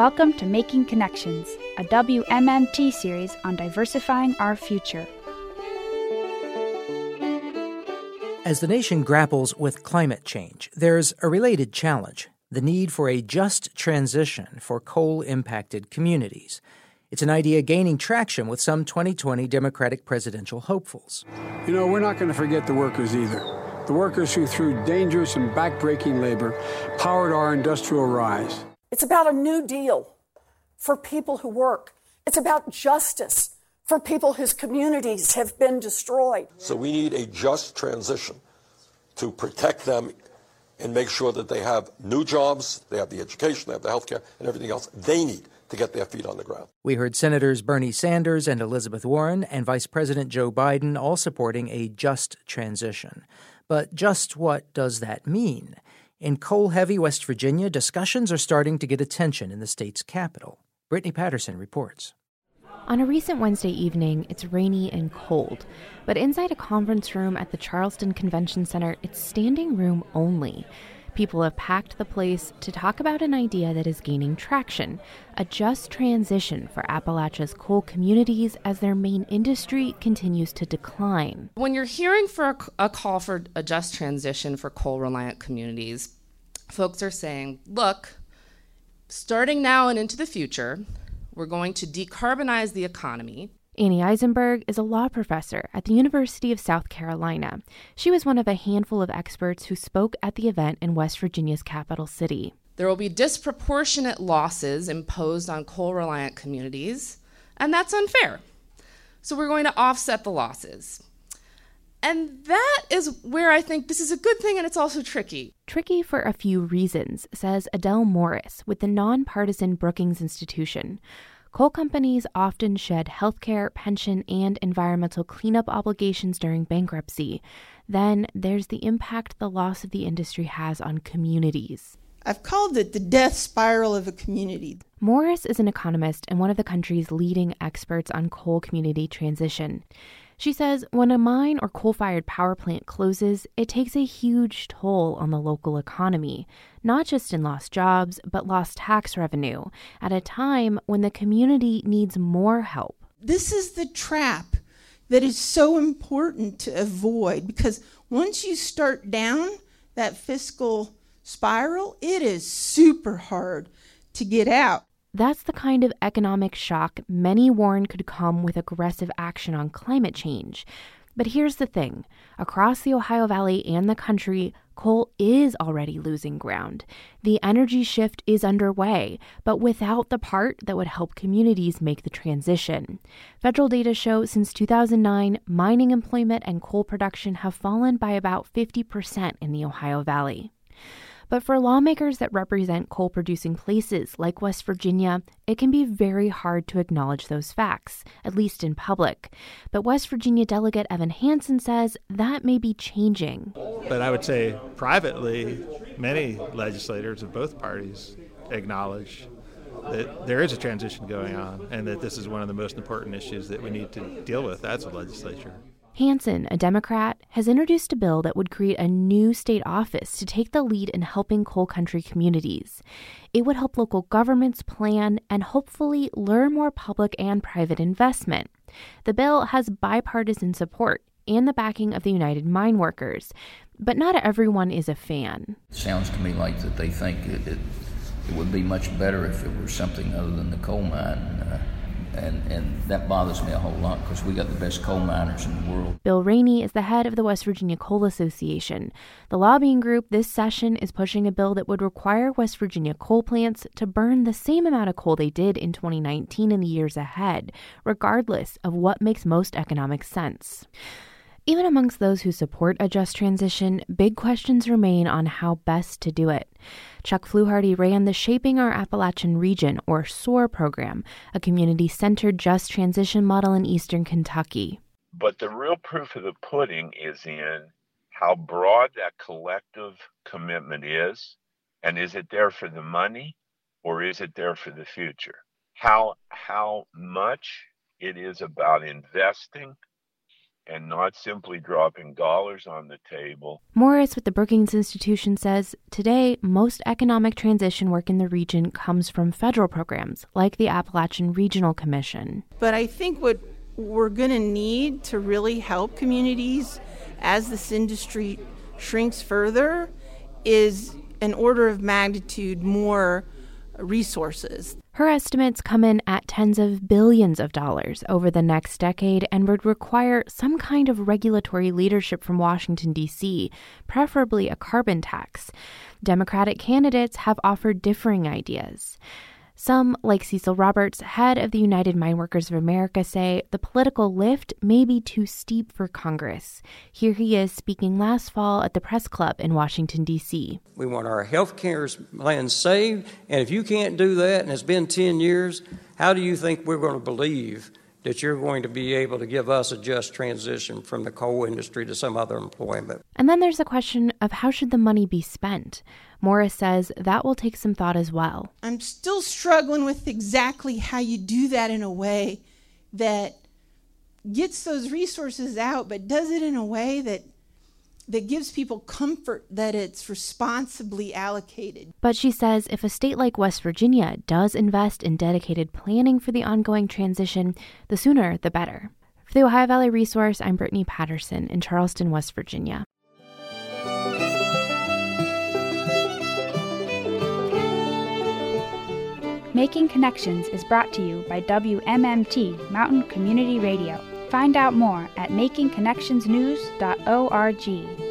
Welcome to Making Connections, a WMMT series on diversifying our future. As the nation grapples with climate change, there's a related challenge the need for a just transition for coal impacted communities. It's an idea gaining traction with some 2020 Democratic presidential hopefuls. You know, we're not going to forget the workers either. The workers who, through dangerous and backbreaking labor, powered our industrial rise. It's about a new deal for people who work. It's about justice for people whose communities have been destroyed. So we need a just transition to protect them and make sure that they have new jobs, they have the education, they have the health care, and everything else they need to get their feet on the ground. We heard Senators Bernie Sanders and Elizabeth Warren and Vice President Joe Biden all supporting a just transition. But just what does that mean? In coal heavy West Virginia, discussions are starting to get attention in the state's capital. Brittany Patterson reports. On a recent Wednesday evening, it's rainy and cold, but inside a conference room at the Charleston Convention Center, it's standing room only. People have packed the place to talk about an idea that is gaining traction a just transition for Appalachia's coal communities as their main industry continues to decline. When you're hearing for a, a call for a just transition for coal reliant communities, folks are saying, look, starting now and into the future, we're going to decarbonize the economy. Annie Eisenberg is a law professor at the University of South Carolina. She was one of a handful of experts who spoke at the event in West Virginia's capital city. There will be disproportionate losses imposed on coal reliant communities, and that's unfair. So we're going to offset the losses. And that is where I think this is a good thing and it's also tricky. Tricky for a few reasons, says Adele Morris with the nonpartisan Brookings Institution. Coal companies often shed healthcare, pension, and environmental cleanup obligations during bankruptcy. Then there's the impact the loss of the industry has on communities. I've called it the death spiral of a community. Morris is an economist and one of the country's leading experts on coal community transition. She says when a mine or coal fired power plant closes, it takes a huge toll on the local economy, not just in lost jobs, but lost tax revenue, at a time when the community needs more help. This is the trap that is so important to avoid because once you start down that fiscal spiral, it is super hard to get out. That's the kind of economic shock many warn could come with aggressive action on climate change. But here's the thing across the Ohio Valley and the country, coal is already losing ground. The energy shift is underway, but without the part that would help communities make the transition. Federal data show since 2009, mining employment and coal production have fallen by about 50% in the Ohio Valley. But for lawmakers that represent coal producing places like West Virginia, it can be very hard to acknowledge those facts, at least in public. But West Virginia Delegate Evan Hansen says that may be changing. But I would say privately, many legislators of both parties acknowledge that there is a transition going on and that this is one of the most important issues that we need to deal with as a legislature. Hansen, a Democrat, has introduced a bill that would create a new state office to take the lead in helping coal country communities. It would help local governments plan and hopefully lure more public and private investment. The bill has bipartisan support and the backing of the United Mine Workers, but not everyone is a fan. Sounds to me like that they think it, it, it would be much better if it were something other than the coal mine. Uh, and, and that bothers me a whole lot because we got the best coal miners in the world. Bill Raney is the head of the West Virginia Coal Association. The lobbying group this session is pushing a bill that would require West Virginia coal plants to burn the same amount of coal they did in 2019 in the years ahead, regardless of what makes most economic sense. Even amongst those who support a just transition, big questions remain on how best to do it. Chuck Fluharty ran the Shaping Our Appalachian Region, or SOAR program, a community centered just transition model in eastern Kentucky. But the real proof of the pudding is in how broad that collective commitment is. And is it there for the money or is it there for the future? How, how much it is about investing and not simply dropping dollars on the table. Morris with the Brookings Institution says today, most economic transition work in the region comes from federal programs like the Appalachian Regional Commission. But I think what we're going to need to really help communities as this industry shrinks further is an order of magnitude more resources. Her estimates come in at tens of billions of dollars over the next decade and would require some kind of regulatory leadership from Washington, D.C., preferably a carbon tax. Democratic candidates have offered differing ideas. Some, like Cecil Roberts, head of the United Mine Workers of America, say the political lift may be too steep for Congress. Here he is speaking last fall at the Press Club in Washington, D.C. We want our health care plan saved, and if you can't do that, and it's been 10 years, how do you think we're going to believe that you're going to be able to give us a just transition from the coal industry to some other employment? And then there's the question of how should the money be spent? Morris says that will take some thought as well. I'm still struggling with exactly how you do that in a way that gets those resources out, but does it in a way that that gives people comfort that it's responsibly allocated. But she says if a state like West Virginia does invest in dedicated planning for the ongoing transition, the sooner the better. For the Ohio Valley Resource, I'm Brittany Patterson in Charleston, West Virginia. Making Connections is brought to you by WMMT Mountain Community Radio. Find out more at makingconnectionsnews.org.